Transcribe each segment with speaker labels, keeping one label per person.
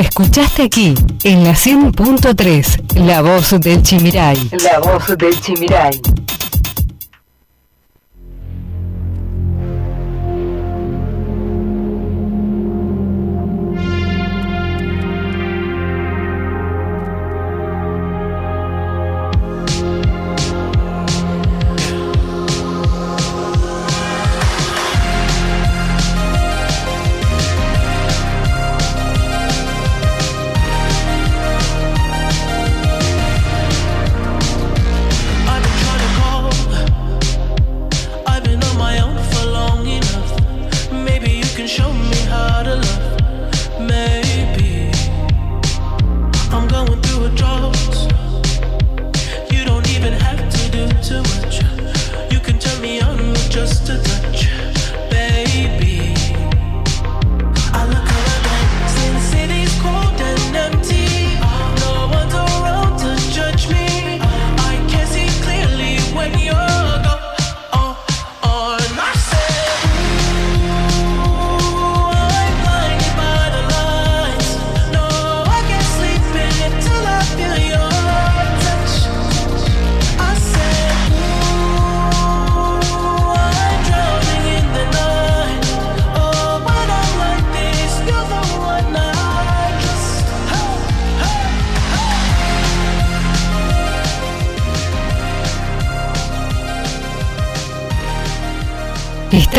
Speaker 1: escuchaste aquí, en la 100.3, La Voz del Chimiray. La Voz del Chimiray.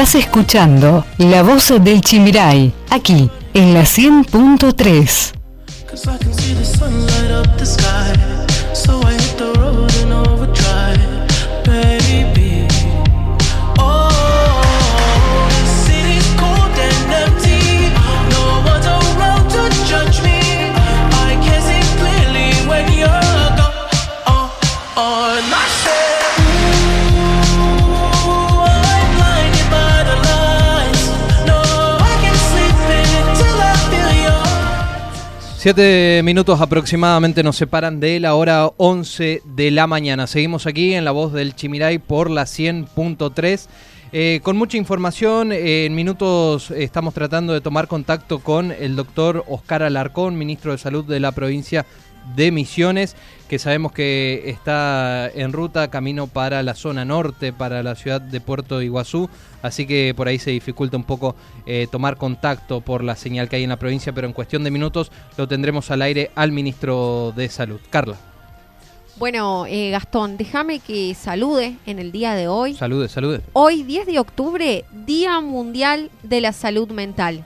Speaker 1: Estás escuchando La Voz del Chimiray, aquí en la 100.3.
Speaker 2: Siete minutos aproximadamente nos separan de la hora 11 de la mañana. Seguimos aquí en la voz del Chimiray por la 100.3. Eh, con mucha información, eh, en minutos estamos tratando de tomar contacto con el doctor Oscar Alarcón, ministro de Salud de la provincia de Misiones, que sabemos que está en ruta camino para la zona norte, para la ciudad de Puerto Iguazú, así que por ahí se dificulta un poco eh, tomar contacto por la señal que hay en la provincia, pero en cuestión de minutos lo tendremos al aire al ministro de Salud. Carla.
Speaker 3: Bueno, eh, Gastón, déjame que salude en el día de hoy.
Speaker 2: Salude, salude.
Speaker 3: Hoy, 10 de octubre, Día Mundial de la Salud Mental.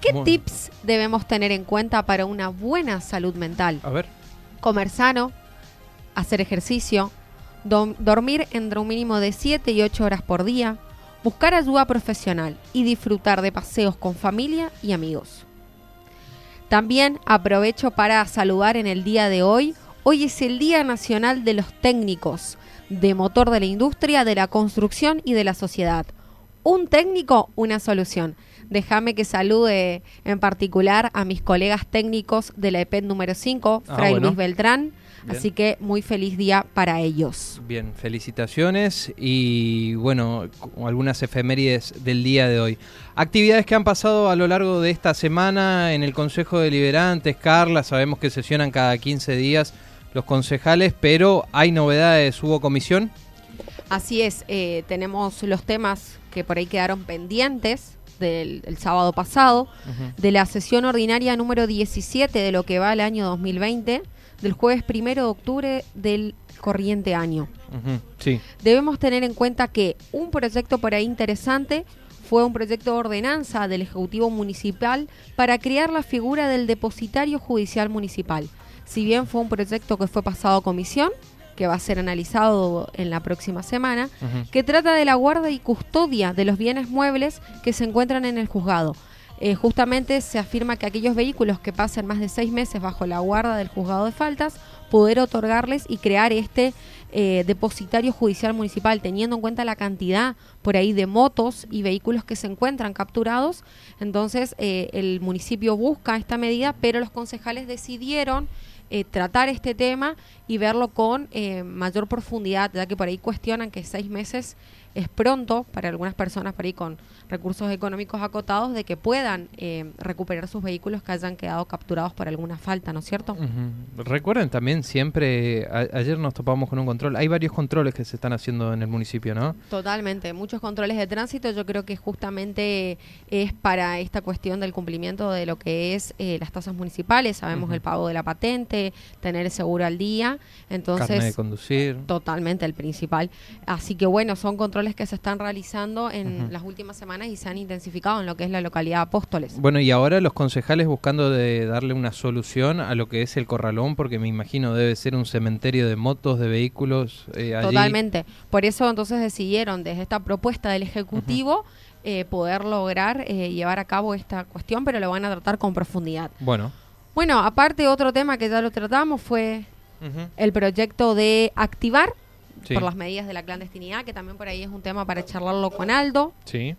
Speaker 3: ¿Qué tips debemos tener en cuenta para una buena salud mental?
Speaker 2: A ver.
Speaker 3: Comer sano, hacer ejercicio, dormir entre un mínimo de 7 y 8 horas por día, buscar ayuda profesional y disfrutar de paseos con familia y amigos. También aprovecho para saludar en el día de hoy. Hoy es el Día Nacional de los Técnicos de Motor de la Industria, de la Construcción y de la Sociedad. Un técnico, una solución. Déjame que salude en particular a mis colegas técnicos de la EPED número 5, ah, Fray Luis Beltrán. Así que muy feliz día para ellos.
Speaker 2: Bien, felicitaciones y bueno, algunas efemérides del día de hoy. Actividades que han pasado a lo largo de esta semana en el Consejo de Liberantes, Carla, sabemos que sesionan cada 15 días los concejales, pero hay novedades, ¿hubo comisión?
Speaker 3: Así es, eh, tenemos los temas que por ahí quedaron pendientes del sábado pasado, de la sesión ordinaria número 17 de lo que va el año 2020, del jueves primero de octubre del corriente año.
Speaker 2: sí.
Speaker 3: Debemos tener en cuenta que un proyecto por ahí interesante fue un proyecto de ordenanza del Ejecutivo Municipal para crear la figura del depositario judicial municipal. Si bien fue un proyecto que fue pasado a comisión, que va a ser analizado en la próxima semana, que trata de la guarda y custodia de los bienes muebles que se encuentran en el juzgado. Eh, justamente se afirma que aquellos vehículos que pasen más de seis meses bajo la guarda del juzgado de faltas, poder otorgarles y crear este eh, depositario judicial municipal, teniendo en cuenta la cantidad por ahí de motos y vehículos que se encuentran capturados. Entonces, eh, el municipio busca esta medida, pero los concejales decidieron eh, tratar este tema y verlo con eh, mayor profundidad, ya que por ahí cuestionan que seis meses es pronto para algunas personas por ahí con recursos económicos acotados de que puedan eh, recuperar sus vehículos que hayan quedado capturados por alguna falta, ¿no es cierto?
Speaker 2: Recuerden también siempre, ayer nos topamos con un control, hay varios controles que se están haciendo en el municipio, ¿no?
Speaker 3: Totalmente, muchos controles de tránsito, yo creo que justamente es para esta cuestión del cumplimiento de lo que es eh, las tasas municipales, sabemos el pago de la patente, tener el seguro al día, entonces...
Speaker 2: Carne de conducir.
Speaker 3: Totalmente el principal. Así que bueno, son controles que se están realizando en las últimas semanas y se han intensificado en lo que es la localidad de Apóstoles.
Speaker 2: Bueno, y ahora los concejales buscando de darle una solución a lo que es el corralón, porque me imagino debe ser un cementerio de motos, de vehículos.
Speaker 3: Eh, Totalmente. Por eso entonces decidieron desde esta propuesta del Ejecutivo eh, poder lograr eh, llevar a cabo esta cuestión, pero lo van a tratar con profundidad.
Speaker 2: Bueno.
Speaker 3: Bueno, aparte otro tema que ya lo tratamos fue el proyecto de activar por las medidas de la clandestinidad, que también por ahí es un tema para charlarlo con Aldo.
Speaker 2: Sí.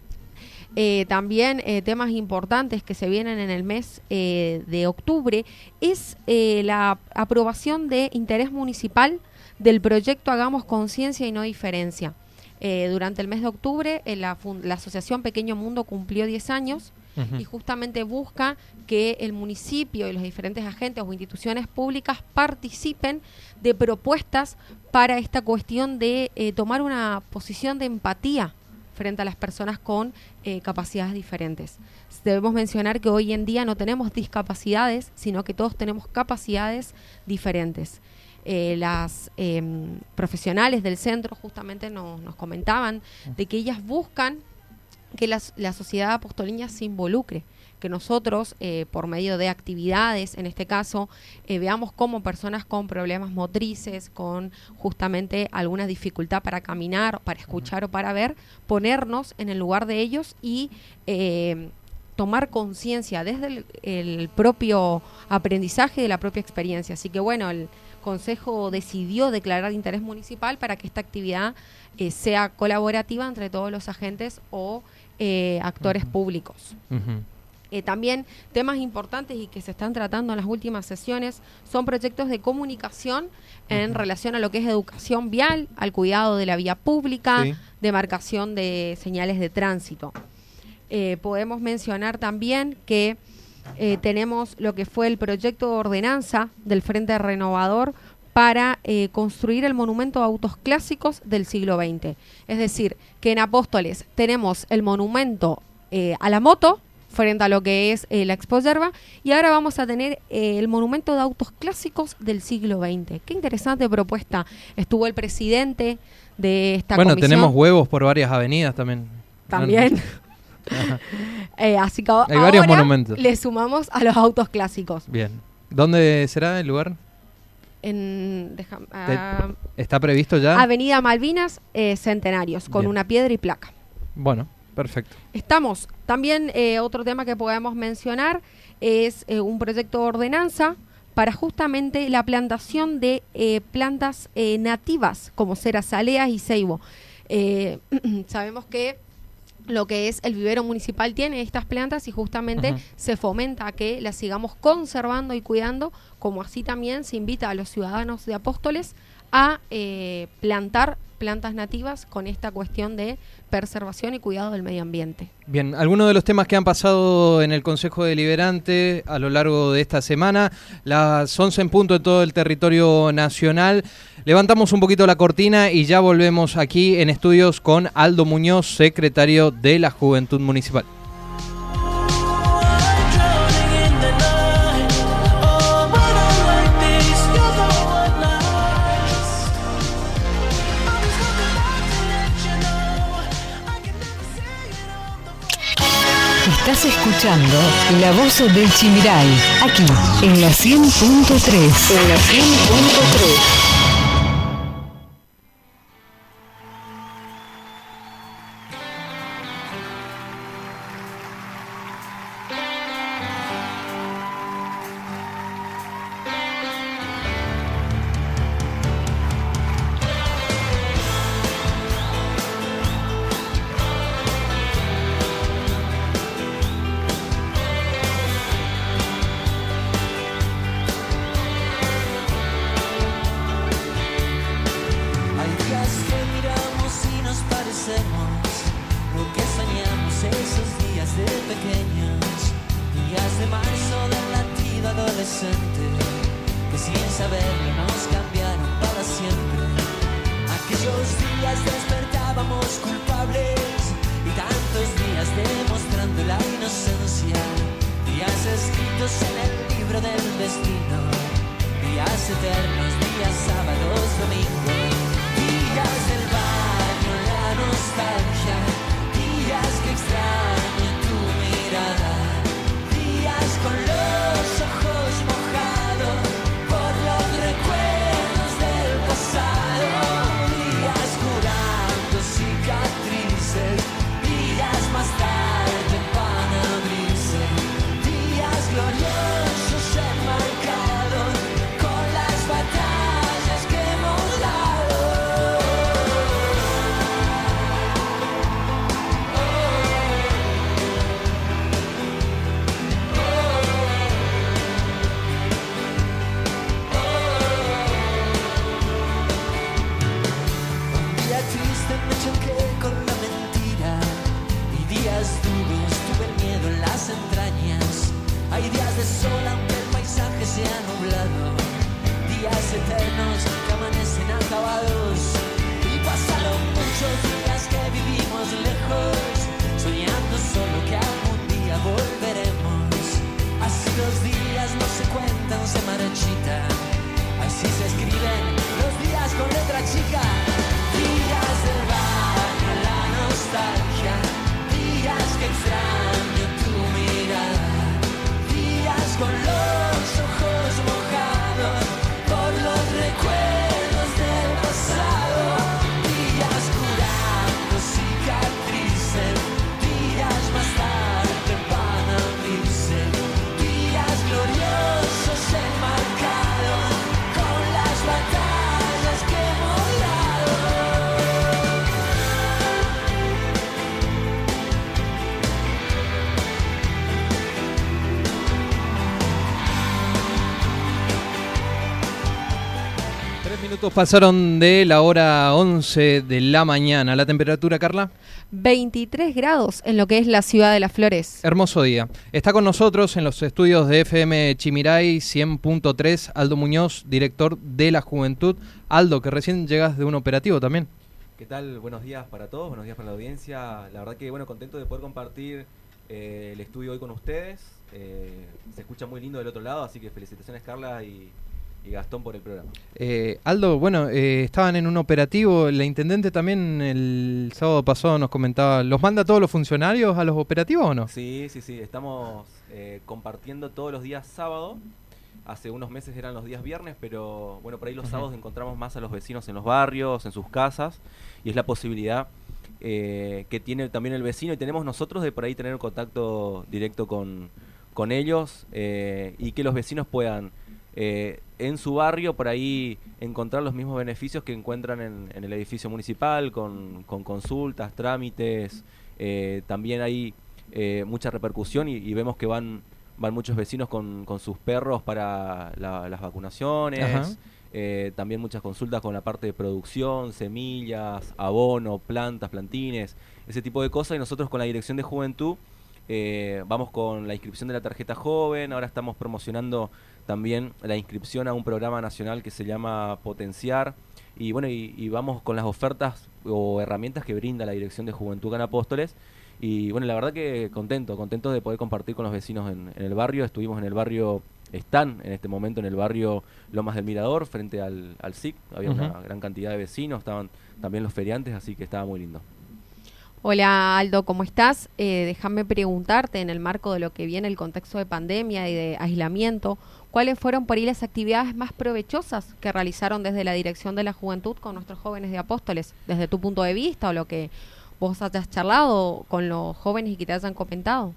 Speaker 3: Eh, también eh, temas importantes que se vienen en el mes eh, de octubre es la aprobación de interés municipal del proyecto Hagamos Conciencia y No Diferencia. durante el mes de octubre la, la, Asociación Pequeño Mundo cumplió 10 años y justamente busca que el municipio y los diferentes agentes o instituciones públicas participen de propuestas para esta cuestión de tomar una posición de empatía frente a las personas con eh, capacidades diferentes. Debemos mencionar que hoy en día no tenemos discapacidades, sino que todos tenemos capacidades diferentes. Eh, las em, profesionales del centro justamente nos comentaban de que ellas buscan que la sociedad apostoliña se involucre que nosotros, eh, por medio de actividades, en este caso, eh, veamos cómo personas con problemas motrices, con justamente alguna dificultad para caminar, para escuchar o para ver, ponernos en el lugar de ellos y eh, tomar conciencia desde el, propio aprendizaje de la propia experiencia. Así que bueno, el Consejo decidió declarar interés municipal para que esta actividad sea colaborativa entre todos los agentes o actores públicos. Eh, también temas importantes y que se están tratando en las últimas sesiones son proyectos de comunicación en relación a lo que es educación vial, al cuidado de la vía pública, demarcación de señales de tránsito. Eh, podemos mencionar también que eh, tenemos lo que fue el proyecto de ordenanza del Frente Renovador para construir el monumento de autos clásicos del siglo XX. Es decir, que en Apóstoles tenemos el monumento a la moto, frente a lo que es eh, la Expo Yerba. Y ahora vamos a tener eh, el monumento de autos clásicos del siglo XX. Qué interesante propuesta. Estuvo el presidente de esta
Speaker 2: Bueno, tenemos huevos por varias avenidas también.
Speaker 3: También. Eh, así que Hay varios monumentos. le sumamos a los autos clásicos.
Speaker 2: Bien. ¿Dónde será el lugar?
Speaker 3: En,
Speaker 2: ah, ¿Está previsto ya?
Speaker 3: Avenida Malvinas Centenarios, con una piedra y placa.
Speaker 2: Bueno, Perfecto.
Speaker 3: Estamos. También eh, otro tema que podemos mencionar es eh, un proyecto de ordenanza para justamente la plantación de eh, plantas nativas como cerazaleas y ceibo. sabemos que lo que es el vivero municipal tiene estas plantas y justamente se fomenta que las sigamos conservando y cuidando, como así también se invita a los ciudadanos de Apóstoles a plantar plantas nativas con esta cuestión de preservación y cuidado del medio ambiente.
Speaker 2: Bien, algunos de los temas que han pasado en el Consejo Deliberante a lo largo de esta semana, las 11 en punto de todo el territorio nacional. Levantamos un poquito la cortina y ya volvemos aquí en estudios con Aldo Muñoz, secretario de la Juventud Municipal.
Speaker 1: Estás escuchando La Voz del Chimiray, aquí en la 100.3. En la 100.3.
Speaker 2: minutos pasaron de la hora 11 de la mañana. ¿La temperatura, Carla?
Speaker 3: 23 grados en lo que es la ciudad de las flores.
Speaker 2: Hermoso día. Está con nosotros en los estudios de FM Chimiray 100.3 Aldo Muñoz, director de la Juventud. Aldo, que recién llegas de un operativo también.
Speaker 4: ¿Qué tal? Buenos días para todos, buenos días para la audiencia. La verdad que bueno, contento de poder compartir eh, el estudio hoy con ustedes. Eh, se escucha muy lindo del otro lado, así que felicitaciones Carla y, y Gastón por el programa.
Speaker 2: Eh, Aldo, bueno, eh, estaban en un operativo. La intendente también el sábado pasado nos comentaba, ¿los manda todos los funcionarios a los operativos o no?
Speaker 4: Sí, sí, sí, estamos eh, compartiendo todos los días sábado. Hace unos meses eran los días viernes, pero bueno, por ahí los sábados encontramos más a los vecinos en los barrios, en sus casas, y es la posibilidad eh, que tiene también el vecino y tenemos nosotros de por ahí tener un contacto directo con, con ellos eh, y que los vecinos puedan eh, en su barrio por ahí encontrar los mismos beneficios que encuentran en, en el edificio municipal, con, con consultas, trámites, eh, también hay eh, mucha repercusión y, y vemos que van, van muchos vecinos con, con sus perros para la- las vacunaciones, también muchas consultas con la parte de producción, semillas, abono, plantas, plantines, ese tipo de cosas. Y nosotros con la dirección de juventud eh, vamos con la inscripción de la tarjeta joven, ahora estamos promocionando también la inscripción a un programa nacional que se llama Potenciar. Y bueno, y, y vamos con las ofertas o herramientas que brinda la dirección de Juventud Can Apóstoles. Y bueno, la verdad que contento, contento de poder compartir con los vecinos en, en el barrio, estuvimos en el barrio, están en este momento en el barrio Lomas del Mirador frente al, al SIC, había una gran cantidad de vecinos, estaban también los feriantes, así que estaba muy lindo.
Speaker 3: Hola Aldo, ¿cómo estás? Eh, déjame preguntarte en el marco de lo que viene el contexto de pandemia y de aislamiento, ¿cuáles fueron por ahí las actividades más provechosas que realizaron desde la Dirección de la Juventud con nuestros jóvenes de Apóstoles? Desde tu punto de vista o lo que vos hayas charlado con los jóvenes y que te hayan comentado.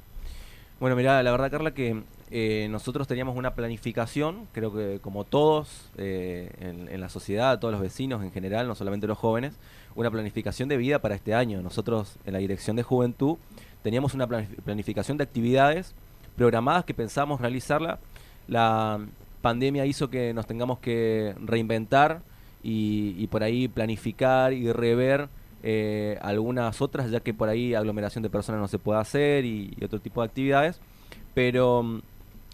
Speaker 4: Bueno, mira, la verdad, Carla, que eh, nosotros teníamos una planificación, creo que como todos eh, en, en la sociedad, todos los vecinos en general, no solamente los jóvenes, una planificación de vida para este año. Nosotros en la Dirección de Juventud teníamos una planif- planificación de actividades programadas que pensábamos realizarla. La pandemia hizo que nos tengamos que reinventar y, por ahí planificar y rever eh, algunas otras, ya que por ahí aglomeración de personas no se puede hacer y, otro tipo de actividades. Pero mm,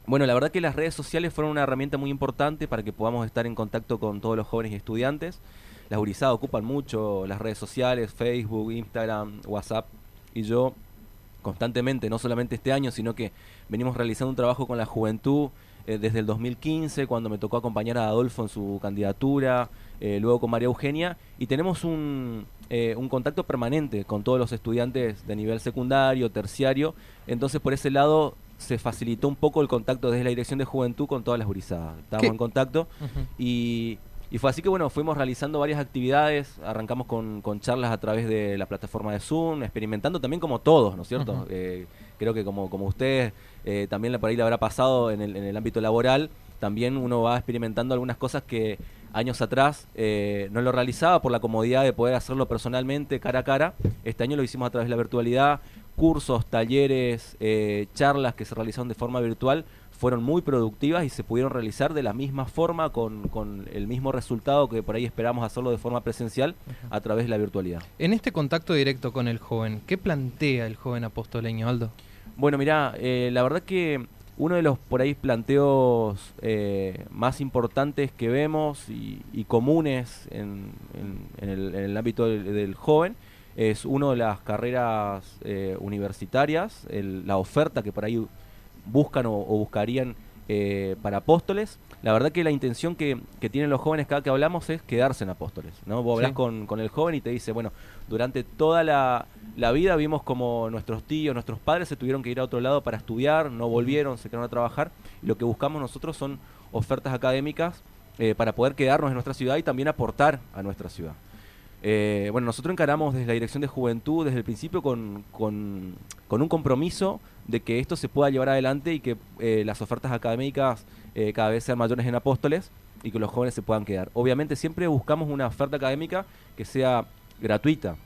Speaker 4: Bueno, la verdad que las redes sociales fueron una herramienta muy importante para que podamos estar en contacto con todos los jóvenes y estudiantes. Las gurizadas ocupan mucho las redes sociales, Facebook, Instagram, WhatsApp. Y yo constantemente, no solamente este año, sino que venimos realizando un trabajo con la juventud eh, desde el 2015, cuando me tocó acompañar a Adolfo en su candidatura, eh, luego con María Eugenia, y tenemos un, eh, un contacto permanente con todos los estudiantes de nivel secundario, terciario, entonces por ese lado se facilitó un poco el contacto desde la Dirección de Juventud con todas las gurizadas. Estábamos
Speaker 2: ¿Qué?
Speaker 4: en contacto y, y fue así que bueno, fuimos realizando varias actividades, arrancamos con, con charlas a través de la plataforma de Zoom, experimentando también como todos, ¿no es cierto? Eh, creo que como, como ustedes eh, también por ahí le habrá pasado en el, en el ámbito laboral, también uno va experimentando algunas cosas que años atrás eh, no lo realizaba por la comodidad de poder hacerlo personalmente, cara a cara. Este año lo hicimos a través de la virtualidad, cursos, talleres, eh, charlas que se realizaron de forma virtual fueron muy productivas y se pudieron realizar de la misma forma, con, con el mismo resultado que por ahí esperamos hacerlo de forma presencial a través de la virtualidad.
Speaker 2: En este contacto directo con el joven, ¿qué plantea el joven apostoleño, Aldo?
Speaker 4: Bueno, mirá, eh, la verdad que uno de los por ahí planteos eh, más importantes que vemos y, comunes en, el, en el ámbito del, del joven es uno de las carreras eh, universitarias, el- la oferta que por ahí buscan o, o buscarían eh, para apóstoles. La verdad que la intención que, que tienen los jóvenes cada que hablamos es quedarse en apóstoles. ¿no? Vos hablas
Speaker 2: Sí.
Speaker 4: con, con el joven y te dice, bueno, durante toda la, la vida vimos como nuestros tíos, nuestros padres se tuvieron que ir a otro lado para estudiar, no volvieron, se quedaron a trabajar. Y lo que buscamos nosotros son ofertas académicas eh, para poder quedarnos en nuestra ciudad y también aportar a nuestra ciudad. Eh, bueno, nosotros encaramos desde la Dirección de Juventud desde el principio con, con- con un compromiso de que esto se pueda llevar adelante y que eh, las ofertas académicas eh, cada vez sean mayores en Apóstoles y que los jóvenes se puedan quedar. Obviamente siempre buscamos una oferta académica que sea gratuita,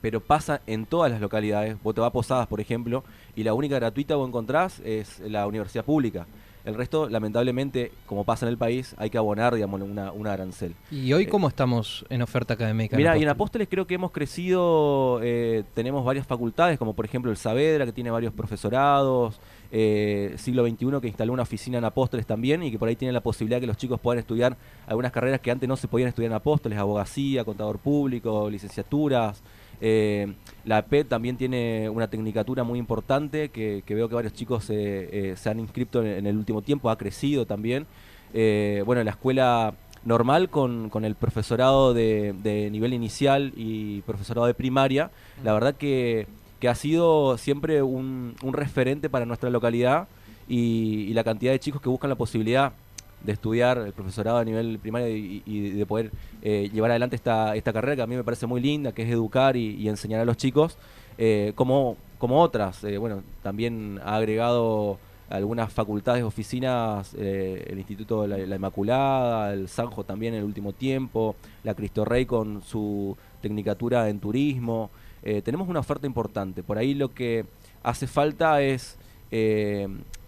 Speaker 4: pero pasa en todas las localidades. Vos te vas a Posadas, por ejemplo, y la única gratuita que encontrás es la universidad pública. El resto, lamentablemente, como pasa en el país, hay que abonar, digamos, una, una arancel.
Speaker 2: ¿Y hoy
Speaker 4: Eh,
Speaker 2: cómo estamos en oferta académica?
Speaker 4: Mira, y en
Speaker 2: Apóstoles?
Speaker 4: Creo que hemos crecido, eh, tenemos varias facultades, como por ejemplo el Saavedra, que tiene varios profesorados, eh, siglo XXI, que instaló una oficina en Apóstoles también, y que por ahí tiene la posibilidad que los chicos puedan estudiar algunas carreras que antes no se podían estudiar en Apóstoles, abogacía, contador público, licenciaturas. Eh, la PET también tiene una tecnicatura muy importante, que, que veo que varios chicos eh, eh, se han inscrito en, en el último tiempo, ha crecido también. Bueno, la escuela normal con, con el profesorado de, de nivel inicial y profesorado de primaria, la verdad que, que ha sido siempre un, un referente para nuestra localidad y, y la cantidad de chicos que buscan la posibilidad de estudiar el profesorado a nivel primario y, de poder eh, llevar adelante esta, esta carrera que a mí me parece muy linda, que es educar y, enseñar a los chicos, eh, como, como otras. Eh, bueno, también ha agregado algunas facultades, oficinas, el Instituto de la, la Inmaculada, el Sanjo también en el último tiempo, la Cristo Rey con su tecnicatura en turismo. Tenemos una oferta importante. Por ahí lo que hace falta es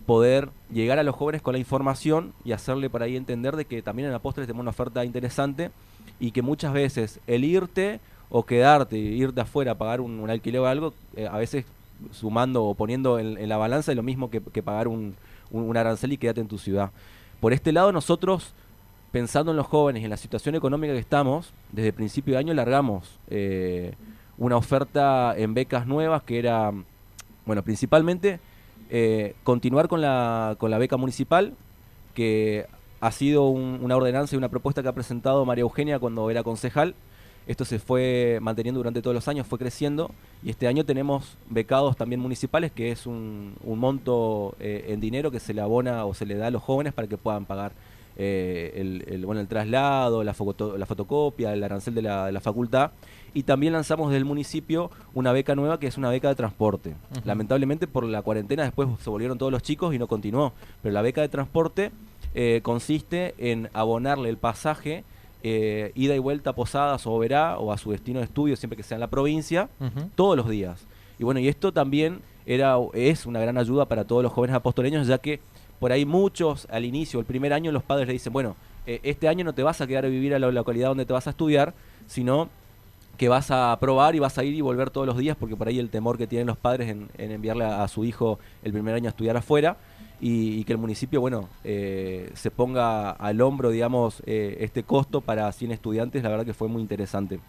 Speaker 4: poder llegar a los jóvenes con la información y hacerle por ahí entender de que también en Apóstoles tenemos una oferta interesante y que muchas veces el irte o quedarte, irte afuera a pagar un, alquiler o algo, eh, a veces sumando o poniendo en, la balanza es lo mismo que, pagar un, un, un arancel y quedarte en tu ciudad. Por este lado nosotros, pensando en los jóvenes y en la situación económica que estamos, desde el principio de año largamos eh, una oferta en becas nuevas que era, bueno, principalmente eh, continuar con la, con la beca municipal, que ha sido un- una ordenanza y una propuesta que ha presentado María Eugenia cuando era concejal. Esto se fue manteniendo durante todos los años, fue creciendo y este año tenemos becados también municipales, que es un, un monto eh, en dinero que se le abona o se le da a los jóvenes para que puedan pagar eh, el, el- bueno, el traslado, la, foto- la fotocopia, el arancel de la, de la facultad. Y también lanzamos desde el municipio una beca nueva que es una beca de transporte. Lamentablemente por la cuarentena después se volvieron todos los chicos y no continuó. Pero la beca de transporte eh, consiste en abonarle el pasaje eh, ida y vuelta a Posadas o Verá o a su destino de estudio siempre que sea en la provincia todos los días. Y bueno, y esto también era es una gran ayuda para todos los jóvenes apostoleños, ya que por ahí muchos al inicio, el primer año, los padres le dicen, bueno, eh, este año no te vas a quedar a vivir a la localidad donde te vas a estudiar, sino que vas a probar y vas a ir y volver todos los días, porque por ahí el temor que tienen los padres en, en enviarle a, a su hijo el primer año a estudiar afuera. y, y que el municipio, bueno, eh, se ponga al hombro, digamos, eh, este costo para 100 estudiantes, la verdad que fue muy interesante.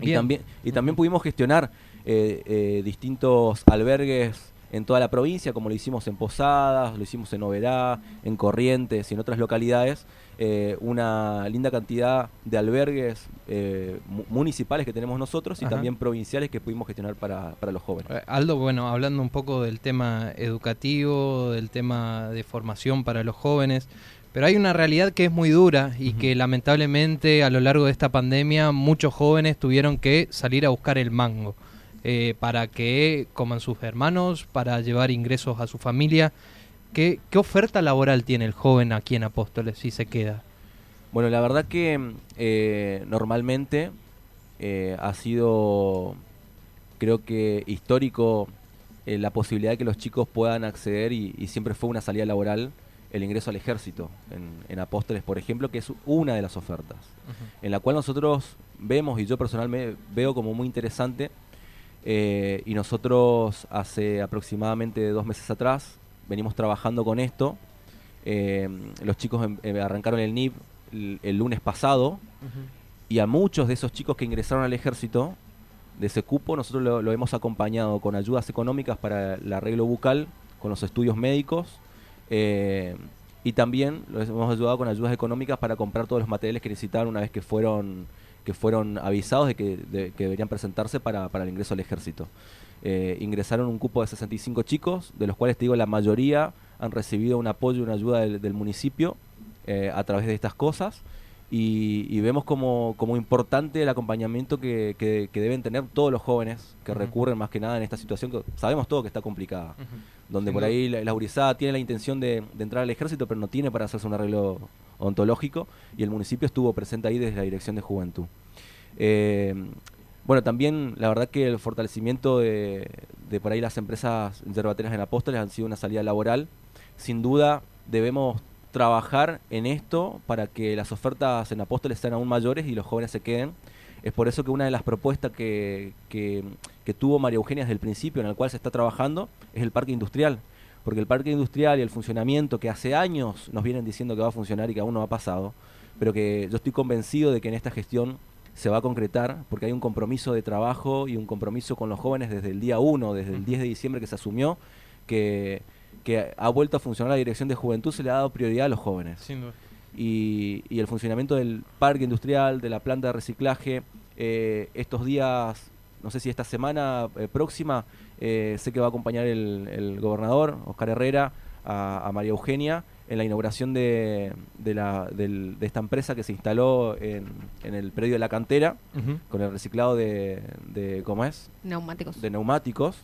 Speaker 4: Y también, y también pudimos gestionar eh, distintos albergues en toda la provincia, como lo hicimos en Posadas, lo hicimos en Oberá, en Corrientes y en otras localidades, eh, una linda cantidad de albergues eh, mu- municipales que tenemos nosotros y
Speaker 2: Ajá.
Speaker 4: también provinciales que pudimos gestionar para, para los jóvenes.
Speaker 2: Eh, Aldo, bueno, hablando un poco del tema educativo, del tema de formación para los jóvenes, pero hay una realidad que es muy dura y que lamentablemente a lo largo de esta pandemia muchos jóvenes tuvieron que salir a buscar el mango eh, para que coman sus hermanos, para llevar ingresos a su familia. ¿Qué, ¿Qué oferta laboral tiene el joven aquí en Apóstoles si se queda?
Speaker 4: Bueno, la verdad que eh, normalmente eh, ha sido, creo que histórico, eh, la posibilidad de que los chicos puedan acceder y, y siempre fue una salida laboral el ingreso al ejército en, en Apóstoles, por ejemplo, que es una de las ofertas, en la cual nosotros vemos y yo personalmente veo como muy interesante eh, y nosotros hace aproximadamente dos meses atrás venimos trabajando con esto. Eh, los chicos em- eh, arrancaron el NIP el, el lunes pasado y a muchos de esos chicos que ingresaron al ejército de ese cupo nosotros lo, lo hemos acompañado con ayudas económicas para el arreglo bucal, con los estudios médicos y también los hemos ayudado con ayudas económicas para comprar todos los materiales que necesitaban una vez que fueron que fueron avisados de que, de- que deberían presentarse para, para el ingreso al ejército. Eh, ingresaron un cupo de 65 chicos, de los cuales te digo la mayoría han recibido un apoyo y una ayuda del, del municipio eh, a través de estas cosas. Y, y vemos como, como importante el acompañamiento que, que- que deben tener todos los jóvenes que recurren más que nada en esta situación que sabemos todo que está complicada. Donde
Speaker 2: Sin
Speaker 4: por ahí la, la gurizada tiene la intención de, de entrar al ejército, pero no tiene para hacerse un arreglo ontológico, y el municipio estuvo presente ahí desde la Dirección de Juventud. Eh, bueno, también la verdad que el fortalecimiento de, por ahí las empresas yerbateras en Apóstoles han sido una salida laboral. Sin duda debemos trabajar en esto para que las ofertas en Apóstoles sean aún mayores y los jóvenes se queden. Es por eso que una de las propuestas que, que tuvo María Eugenia desde el principio, en el cual se está trabajando, es el parque industrial. Porque el parque industrial y el funcionamiento que hace años nos vienen diciendo que va a funcionar y que aún no ha pasado, pero que yo estoy convencido de que en esta gestión se va a concretar, porque hay un compromiso de trabajo y un compromiso con los jóvenes desde el día 1, desde el 10 de diciembre que se asumió, que, que ha vuelto a funcionar la Dirección de Juventud, se le ha dado prioridad a los jóvenes
Speaker 2: Sin duda.
Speaker 4: y, y el funcionamiento del parque industrial, de la planta de reciclaje, eh, estos días, no sé si esta semana eh, próxima, eh, sé que va a acompañar el, el gobernador, Oscar Herrera, a, a María Eugenia en la inauguración de, de, la, del- de esta empresa que se instaló en, en el predio de la cantera con el reciclado de, de ¿cómo es?
Speaker 3: Neumáticos.
Speaker 4: de neumáticos.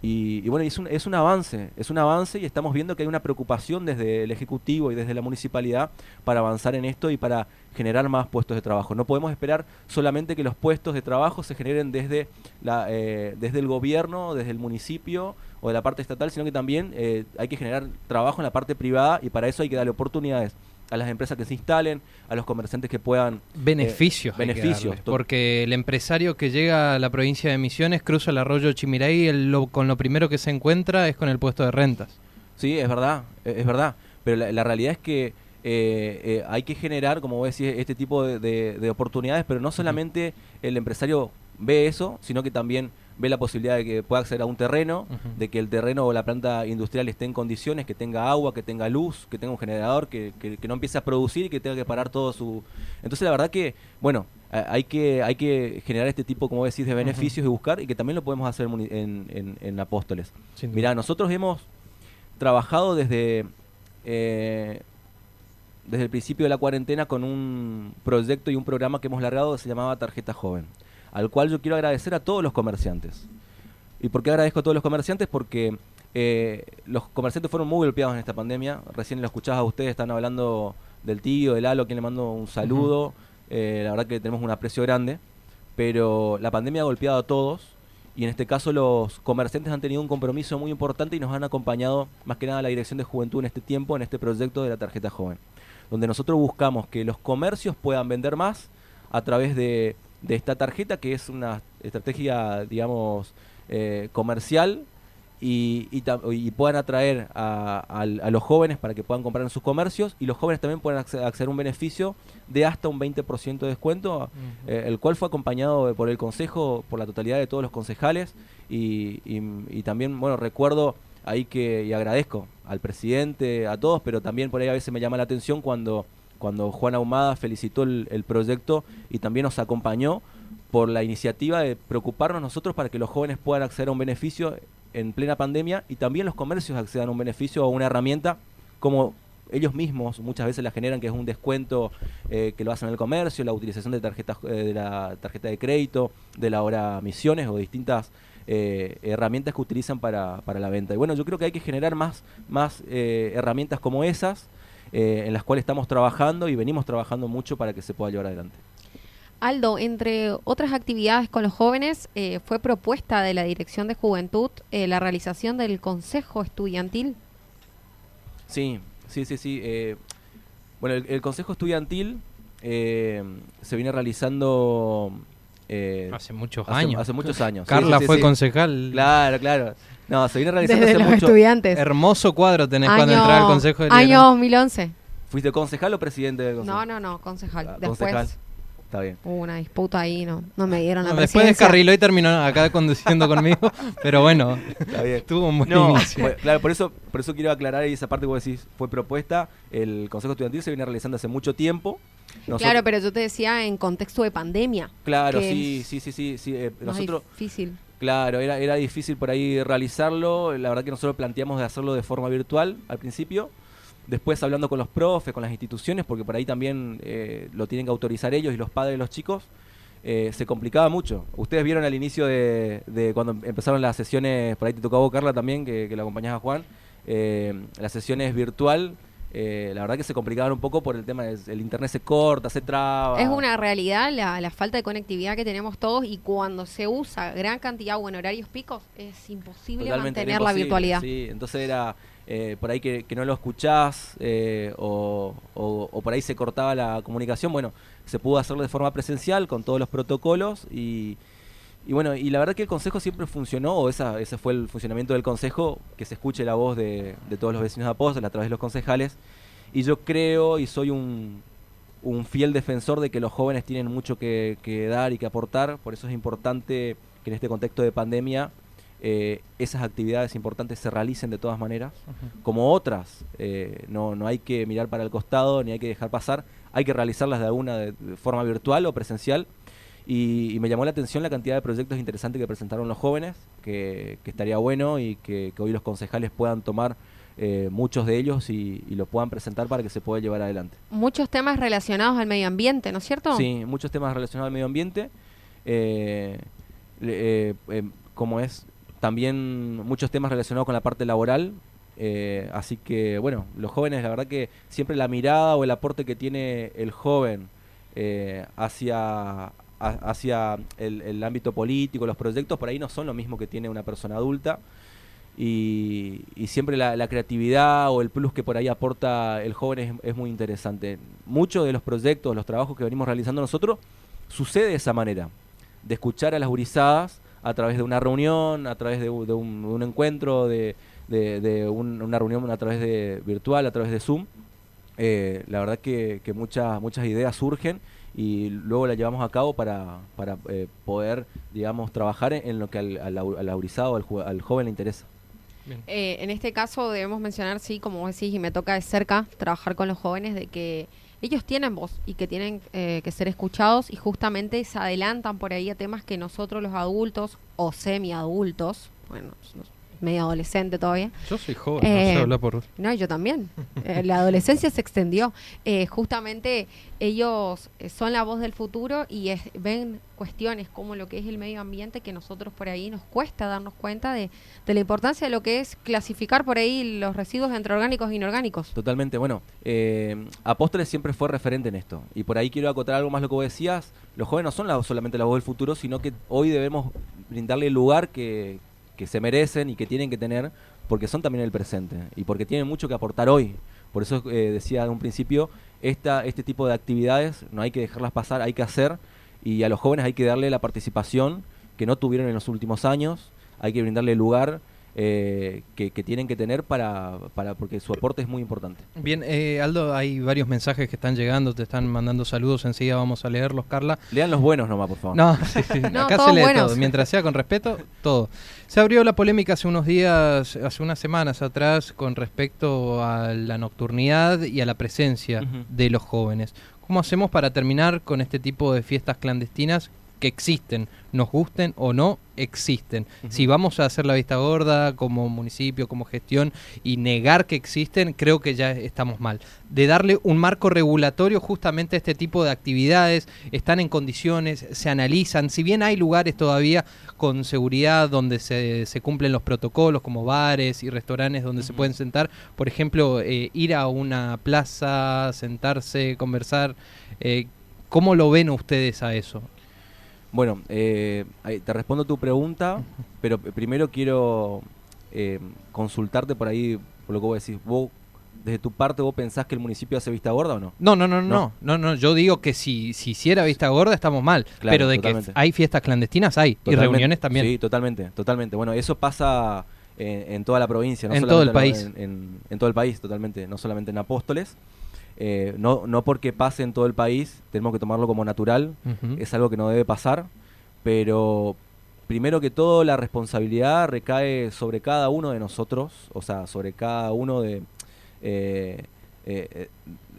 Speaker 4: Y, y bueno, es un, es un avance, es un avance y estamos viendo que hay una preocupación desde el Ejecutivo y desde la municipalidad para avanzar en esto y para generar más puestos de trabajo. No podemos esperar solamente que los puestos de trabajo se generen desde, la, eh, desde el gobierno, desde el municipio o de la parte estatal, sino que también eh, hay que generar trabajo en la parte privada y para eso hay que darle oportunidades a las empresas que se instalen, a los comerciantes que puedan
Speaker 2: Beneficios.
Speaker 4: Eh, beneficios,
Speaker 2: darle,
Speaker 4: to-
Speaker 2: porque el empresario que llega a la provincia de Misiones cruza el arroyo Chimiray y el- lo- con lo primero que se encuentra es con el puesto de rentas.
Speaker 4: Sí, es verdad, e- es verdad. Pero la, la realidad es que eh, eh, hay que generar, como vos decís, este tipo de, de- de oportunidades, pero no solamente el empresario ve eso, sino que también ve la posibilidad de que pueda acceder a un terreno, de que el terreno o la planta industrial esté en condiciones, que tenga agua, que tenga luz, que tenga un generador, que, que- que no empiece a producir y que tenga que parar todo su... Entonces la verdad que, bueno, hay que, hay que generar este tipo, como decís, de beneficios y buscar, y que también lo podemos hacer en, en- en Apóstoles. Mira, nosotros hemos trabajado desde eh, desde el principio de la cuarentena con un proyecto y un programa que hemos largado que se llamaba Tarjeta Joven, al cual yo quiero agradecer a todos los comerciantes. ¿Y por qué agradezco a todos los comerciantes? Porque eh, los comerciantes fueron muy golpeados en esta pandemia. Recién lo escuchaba a ustedes, están hablando del tío, del Lalo, a quien le mando un saludo. Eh, la verdad que tenemos un aprecio grande. Pero la pandemia ha golpeado a todos y en este caso los comerciantes han tenido un compromiso muy importante y nos han acompañado más que nada la Dirección de Juventud en este tiempo, en este proyecto de la tarjeta joven, donde nosotros buscamos que los comercios puedan vender más a través de, de esta tarjeta que es una estrategia, digamos, eh, comercial y, y, puedan atraer a, a los jóvenes para que puedan comprar en sus comercios y los jóvenes también puedan acce- acceder a un beneficio de hasta un 20% de descuento, eh, el cual fue acompañado por el Consejo, por la totalidad de todos los concejales y, y- y también, bueno, recuerdo ahí que, y agradezco al presidente, a todos, pero también por ahí a veces me llama la atención cuando, cuando Juan Ahumada felicitó el, proyecto y también nos acompañó por la iniciativa de preocuparnos nosotros para que los jóvenes puedan acceder a un beneficio en plena pandemia y también los comercios accedan a un beneficio o una herramienta como ellos mismos muchas veces la generan, que es un descuento eh, que lo hacen en el comercio, la utilización de tarjetas eh, de la tarjeta de crédito, de la hora misiones o distintas eh, herramientas que utilizan para, para la venta. Y bueno, yo creo que hay que generar más, más eh, herramientas como esas, eh, en las cuales estamos trabajando y venimos trabajando mucho para que se pueda llevar adelante.
Speaker 3: Aldo, entre otras actividades con los jóvenes, eh, fue propuesta de la Dirección de Juventud eh, la realización del Consejo Estudiantil.
Speaker 4: Sí, sí, sí, sí. eh, bueno, el, el Consejo Estudiantil se viene realizando eh,
Speaker 2: Hace muchos
Speaker 4: hace,
Speaker 2: años.
Speaker 4: hace muchos años.
Speaker 2: Carla
Speaker 4: sí, sí,
Speaker 2: fue
Speaker 4: sí.
Speaker 2: concejal.
Speaker 4: Claro, claro. No, se viene realizando
Speaker 3: Desde
Speaker 4: hace
Speaker 3: los
Speaker 4: mucho.
Speaker 3: estudiantes.
Speaker 2: Hermoso cuadro tenés cuando entras al Consejo de
Speaker 3: Año 2011.
Speaker 4: ¿Fuiste concejal o presidente del consejo?
Speaker 3: No, no, no, concejal.
Speaker 4: Ah,
Speaker 3: Después
Speaker 4: concejal. Está bien.
Speaker 3: hubo una disputa ahí, no, no me dieron la
Speaker 2: No, después
Speaker 3: presidencia.
Speaker 2: descarriló y terminó acá conduciendo conmigo. Pero bueno,
Speaker 4: Está bien.
Speaker 2: tuvo un buen
Speaker 4: No,
Speaker 2: inicio.
Speaker 4: bueno, claro, por eso, por eso quiero aclarar ahí esa parte que vos decís, fue propuesta, el Consejo Estudiantil se viene realizando hace mucho tiempo. Nosotros-
Speaker 3: Claro, pero yo te decía en contexto de pandemia.
Speaker 4: Claro, sí, sí, sí, sí, sí, eh, nosotros,
Speaker 3: difícil.
Speaker 4: claro, era, era difícil por ahí realizarlo, la verdad que nosotros planteamos de hacerlo de forma virtual al principio, después hablando con los profes, con las instituciones, porque por ahí también eh, lo tienen que autorizar ellos y los padres de los chicos, eh, se complicaba mucho. Ustedes vieron al inicio de, de cuando empezaron las sesiones, por ahí te tocó a vos, Carla, también, que, que la acompañás a Juan, eh, las sesiones virtual, eh, la verdad que se complicaban un poco por el tema del internet se corta, se traba.
Speaker 3: Es una realidad la, la falta de conectividad que tenemos todos y cuando se usa gran cantidad o en horarios picos es imposible
Speaker 4: Totalmente
Speaker 3: mantener
Speaker 4: era
Speaker 3: la
Speaker 4: imposible,
Speaker 3: virtualidad.
Speaker 4: Sí, entonces era eh, por ahí que, que no lo escuchás eh, o, o- o por ahí se cortaba la comunicación. Bueno, se pudo hacerlo de forma presencial con todos los protocolos y, y bueno, y la verdad que el consejo siempre funcionó, o esa, ese fue el funcionamiento del consejo, que se escuche la voz de, de todos los vecinos de Apóstol a través de los concejales. Y yo creo y soy un, un fiel defensor de que los jóvenes tienen mucho que, que dar y que aportar, por eso es importante que en este contexto de pandemia eh, esas actividades importantes se realicen de todas maneras, como otras. eh, no, no hay que mirar para el costado ni hay que dejar pasar, hay que realizarlas de alguna de, de forma virtual o presencial. Y, y me llamó la atención la cantidad de proyectos interesantes que presentaron los jóvenes, que, que estaría bueno y que, que hoy los concejales puedan tomar eh, muchos de ellos y, y lo puedan presentar para que se pueda llevar adelante.
Speaker 3: Muchos temas relacionados al medio ambiente, ¿no es cierto?
Speaker 4: Sí, muchos temas relacionados al medio ambiente, eh, eh, eh, como es también muchos temas relacionados con la parte laboral. así que, bueno, los jóvenes, la verdad que siempre la mirada o el aporte que tiene el joven hacia, hacia el, ámbito político, los proyectos, por ahí no son lo mismo que tiene una persona adulta. Y, y siempre la, creatividad o el plus que por ahí aporta el joven es, muy interesante. Muchos de los proyectos, los trabajos que venimos realizando nosotros, sucede de esa manera, de escuchar a las gurizadas a través de una reunión, a través de, un, de un encuentro, de un- una reunión a través de virtual, a través de Zoom. Eh, la verdad que, que muchas, muchas ideas surgen y luego las llevamos a cabo para, para eh, poder, digamos, trabajar en, en lo que al, al, al aurizado, al, ju- al joven le interesa.
Speaker 3: Eh, en este caso debemos mencionar, sí, como vos decís, y me toca de cerca trabajar con los jóvenes, de que ellos tienen voz y que tienen eh, que ser escuchados y justamente se adelantan por ahí a temas que nosotros los adultos o semi-adultos, bueno, medio adolescente todavía,
Speaker 2: Yo soy joven, no
Speaker 3: Eh,
Speaker 2: sé hablar por...
Speaker 3: no, yo también. Eh, la adolescencia se extendió. Eh, justamente ellos eh, son la voz del futuro y es- ven cuestiones como lo que es el medio ambiente que nosotros por ahí nos cuesta darnos cuenta de, de la importancia de lo que es clasificar por ahí los residuos entre orgánicos e inorgánicos.
Speaker 4: Totalmente, bueno, eh, Apóstoles siempre fue referente en esto. Y por ahí quiero acotar algo más lo que vos decías. Los jóvenes no son la- solamente la voz del futuro, sino que hoy debemos brindarle el lugar que, que se merecen y que tienen que tener, porque son también el presente y porque tienen mucho que aportar hoy. Por eso eh, decía en un principio, esta, este tipo de actividades no hay que dejarlas pasar, hay que hacer. Y a los jóvenes hay que darle la participación que no tuvieron en los últimos años, hay que brindarle lugar eh, que, que tienen que tener para, para porque su aporte es muy importante.
Speaker 2: Bien, eh, Aldo, hay varios mensajes que están llegando, te están mandando saludos, enseguida vamos a leerlos, Carla.
Speaker 4: Lean los buenos nomás, por favor.
Speaker 2: No, sí, sí,
Speaker 3: No,
Speaker 2: acá se lee
Speaker 3: buenos.
Speaker 2: todo, mientras sea con respeto, todo. Se abrió la polémica hace unos días, hace unas semanas atrás, con respecto a la nocturnidad y a la presencia de los jóvenes. ¿Cómo hacemos para terminar con este tipo de fiestas clandestinas que existen, nos gusten o no, existen? Si vamos a hacer la vista gorda como municipio, como gestión y negar que existen, creo que ya estamos mal. De darle un marco regulatorio justamente a este tipo de actividades, están en condiciones, se analizan, si bien hay lugares todavía con seguridad donde se, se cumplen los protocolos como bares y restaurantes donde se pueden sentar, por ejemplo, eh, ir a una plaza, sentarse, conversar, eh, ¿cómo lo ven ustedes a eso?
Speaker 4: Bueno, eh, te respondo tu pregunta, pero primero quiero eh, consultarte por ahí, por lo que vos decís. ¿Vos, desde tu parte, vos pensás que el municipio hace vista gorda o no?
Speaker 2: No, no, no, no,
Speaker 4: No.
Speaker 2: no, no, yo digo que si, si hiciera vista gorda estamos mal,
Speaker 4: Claro,
Speaker 2: pero de
Speaker 4: totalmente.
Speaker 2: que hay fiestas clandestinas hay, y reuniones también.
Speaker 4: Sí, totalmente, totalmente. Bueno, eso pasa en, en toda la provincia, no
Speaker 2: En todo el país.
Speaker 4: En, en- en todo el país, totalmente, no solamente en Apóstoles. Eh, no, no porque pase en todo el país, tenemos que tomarlo como natural, es algo que no debe pasar, pero primero que todo la responsabilidad recae sobre cada uno de nosotros, o sea, sobre cada uno de... eh, eh, eh,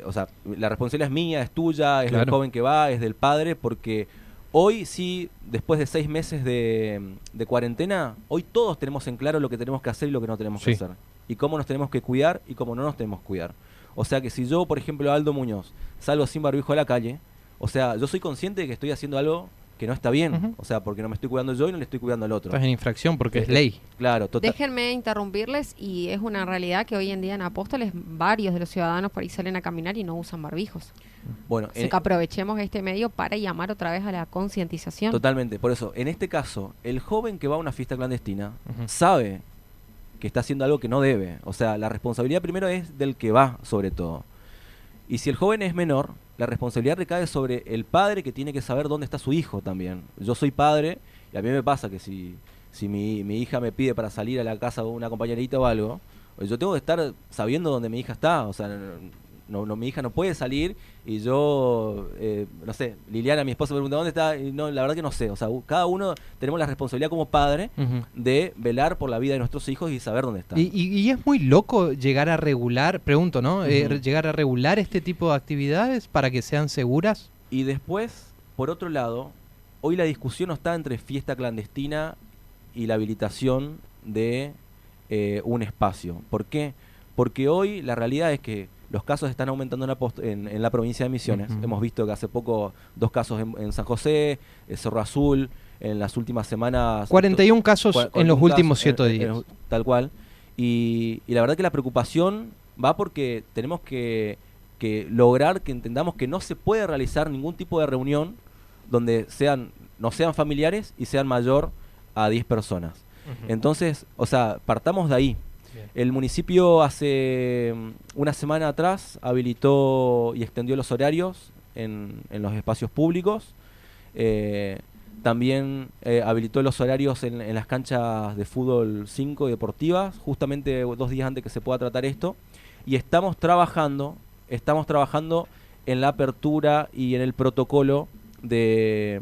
Speaker 4: o sea, la responsabilidad es mía, es tuya, es del
Speaker 2: Claro.
Speaker 4: joven que va, es del padre, porque hoy sí, después de seis meses de, de cuarentena, hoy todos tenemos en claro lo que tenemos que hacer y lo que no tenemos que hacer. Y cómo nos tenemos que cuidar y cómo no nos tenemos que cuidar. O sea que si yo, por ejemplo, Aldo Muñoz, salgo sin barbijo a la calle, o sea, yo soy consciente de que estoy haciendo algo que no está bien. O sea, porque no me estoy cuidando yo y no le estoy cuidando al otro.
Speaker 2: Estás en infracción porque es
Speaker 4: Eh,
Speaker 2: ley.
Speaker 4: Claro, total.
Speaker 3: Déjenme interrumpirles y es una realidad que hoy en día en Apóstoles varios de los ciudadanos por ahí salen a caminar y no usan barbijos.
Speaker 4: Bueno,
Speaker 3: Así
Speaker 4: en-
Speaker 3: que aprovechemos este medio para llamar otra vez a la concientización.
Speaker 4: totalmente. Por eso, en este caso, el joven que va a una fiesta clandestina sabe que está haciendo algo que no debe. O sea, la responsabilidad primero es del que va, sobre todo. Y si el joven es menor, la responsabilidad recae sobre el padre que tiene que saber dónde está su hijo también. Yo soy padre y a mí me pasa que si, si mi, mi hija me pide para salir a la casa de una compañerita o algo, yo tengo que estar sabiendo dónde mi hija está. O sea, no, no, mi hija no puede salir y yo, eh, no sé, Liliana, mi esposa, me pregunta dónde está. Y no, la verdad que no sé. O sea, cada uno tenemos la responsabilidad como padre de velar por la vida de nuestros hijos y saber dónde están.
Speaker 2: Y, y- y es muy loco llegar a regular, pregunto, ¿no? Eh, llegar a regular este tipo de actividades para que sean seguras.
Speaker 4: Y después, por otro lado, hoy la discusión no está entre fiesta clandestina y la habilitación de eh, un espacio. ¿Por qué? Porque hoy la realidad es que los casos están aumentando en la, post- en, en la provincia de Misiones. Hemos visto que hace poco dos casos en, en San José, eh, Cerro Azul, en las últimas semanas...
Speaker 2: 41 casos en los últimos
Speaker 4: caso,
Speaker 2: 7
Speaker 4: eh, eh,
Speaker 2: días.
Speaker 4: tal cual. Y, y la verdad que la preocupación va porque tenemos que, que lograr que entendamos que no se puede realizar ningún tipo de reunión donde sean no sean familiares y sean mayor a 10 personas. Entonces, o sea, partamos de ahí. El municipio hace mm, una semana atrás habilitó y extendió los horarios en, en los espacios públicos. Eh, también eh, habilitó los horarios en, en las canchas de fútbol 5 y deportivas, justamente dos días antes que se pueda tratar esto. Y estamos trabajando, estamos trabajando en la apertura y en el protocolo de,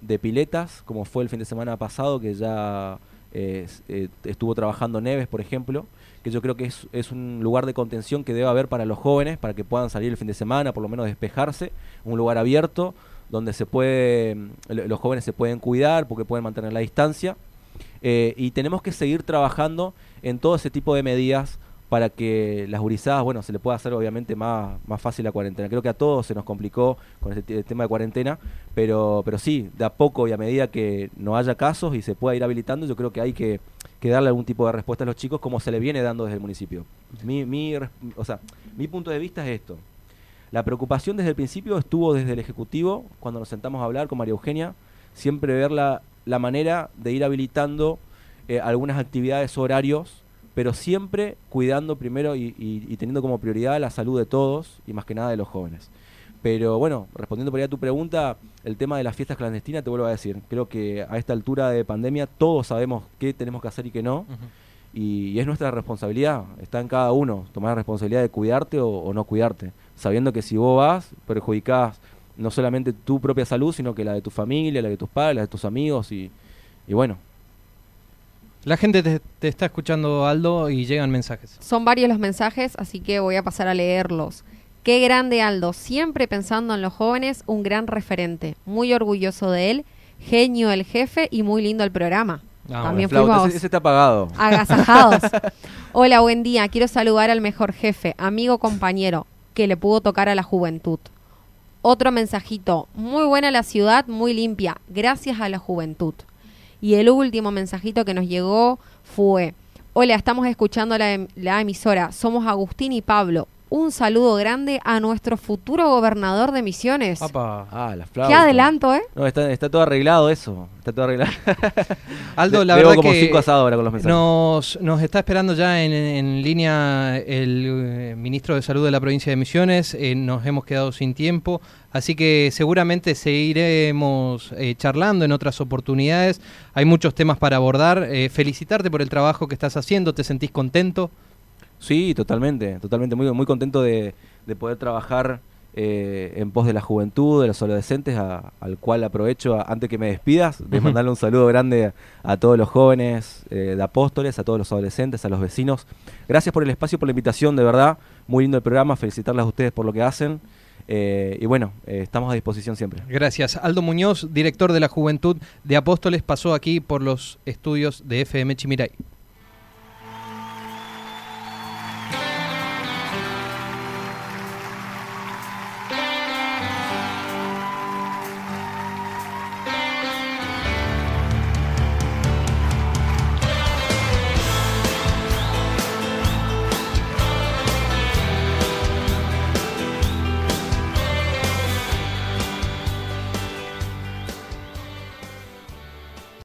Speaker 4: de piletas, como fue el fin de semana pasado, que ya eh, estuvo trabajando Neves, por ejemplo, yo creo que es, es un lugar de contención que debe haber para los jóvenes, para que puedan salir el fin de semana, por lo menos despejarse, un lugar abierto donde se puede, mm, lo- los jóvenes se pueden cuidar porque pueden mantener la distancia. Eh, y tenemos que seguir trabajando en todo ese tipo de medidas para que las gurizadas, bueno, se le pueda hacer obviamente más, más fácil la cuarentena. Creo que a todos se nos complicó con este tema de cuarentena, pero, pero sí, de a poco y a medida que no haya casos y se pueda ir habilitando, yo creo que hay que, darle algún tipo de respuesta a los chicos como se le viene dando desde el municipio. Mi, mi, o sea, mi punto de vista es esto. La preocupación desde el principio estuvo desde el Ejecutivo, cuando nos sentamos a hablar con María Eugenia, siempre ver la, la manera de ir habilitando eh, algunas actividades horarios, pero siempre cuidando primero y, y- y teniendo como prioridad la salud de todos y más que nada de los jóvenes. Pero bueno, respondiendo por ahí a tu pregunta, el tema de las fiestas clandestinas, te vuelvo a decir, creo que a esta altura de pandemia todos sabemos qué tenemos que hacer y qué no. Y, y es nuestra responsabilidad, está en cada uno, tomar la responsabilidad de cuidarte o, o no cuidarte, sabiendo que si vos vas, perjudicás no solamente tu propia salud, sino que la de tu familia, la de tus padres, la de tus amigos y bueno,
Speaker 2: La gente te, te está escuchando, Aldo, y llegan mensajes.
Speaker 3: Son varios los mensajes, así que voy a pasar a leerlos. Qué grande Aldo, siempre pensando en los jóvenes, un gran referente. Muy orgulloso de él, genio el jefe y muy lindo el programa.
Speaker 2: Ah,
Speaker 3: También fuimos
Speaker 4: ese, ese está apagado.
Speaker 3: agasajados. Hola, buen día. Quiero saludar al mejor jefe, amigo, compañero, que le pudo tocar a la juventud. Otro mensajito. Muy buena la ciudad, muy limpia. Gracias a la juventud. Y el último mensajito que nos llegó fue, hola, estamos escuchando la, em- la emisora, somos Agustín y Pablo. Un saludo grande a nuestro futuro gobernador de Misiones.
Speaker 2: Apa.
Speaker 4: Ah, la
Speaker 3: Qué
Speaker 4: flauta.
Speaker 3: adelanto, ¿eh?
Speaker 4: No, está, está todo arreglado eso. Está todo arreglado.
Speaker 2: Aldo,
Speaker 4: Le-
Speaker 2: la verdad
Speaker 4: como
Speaker 2: que
Speaker 4: cinco asados ahora con los mensajes.
Speaker 2: nos, nos está esperando ya en, en línea el eh, ministro de Salud de la provincia de Misiones. eh, nos hemos quedado sin tiempo, así que seguramente seguiremos eh, charlando en otras oportunidades. Hay muchos temas para abordar. Eh, felicitarte por el trabajo que estás haciendo. ¿Te sentís contento?
Speaker 4: Sí, totalmente, totalmente. Muy, muy contento de, de poder trabajar eh, en pos de la juventud, de los adolescentes, a- al cual aprovecho, a- antes que me despidas, de mandarle un saludo grande a, todos los jóvenes eh, de Apóstoles, a todos los adolescentes, a los vecinos. Gracias por el espacio, por la invitación, de verdad. Muy lindo el programa, felicitarlas a ustedes por lo que hacen. eh, y bueno, eh, estamos a disposición siempre.
Speaker 2: Gracias. Aldo Muñoz, director de la Juventud de Apóstoles, pasó aquí por los estudios de FM Chimiray.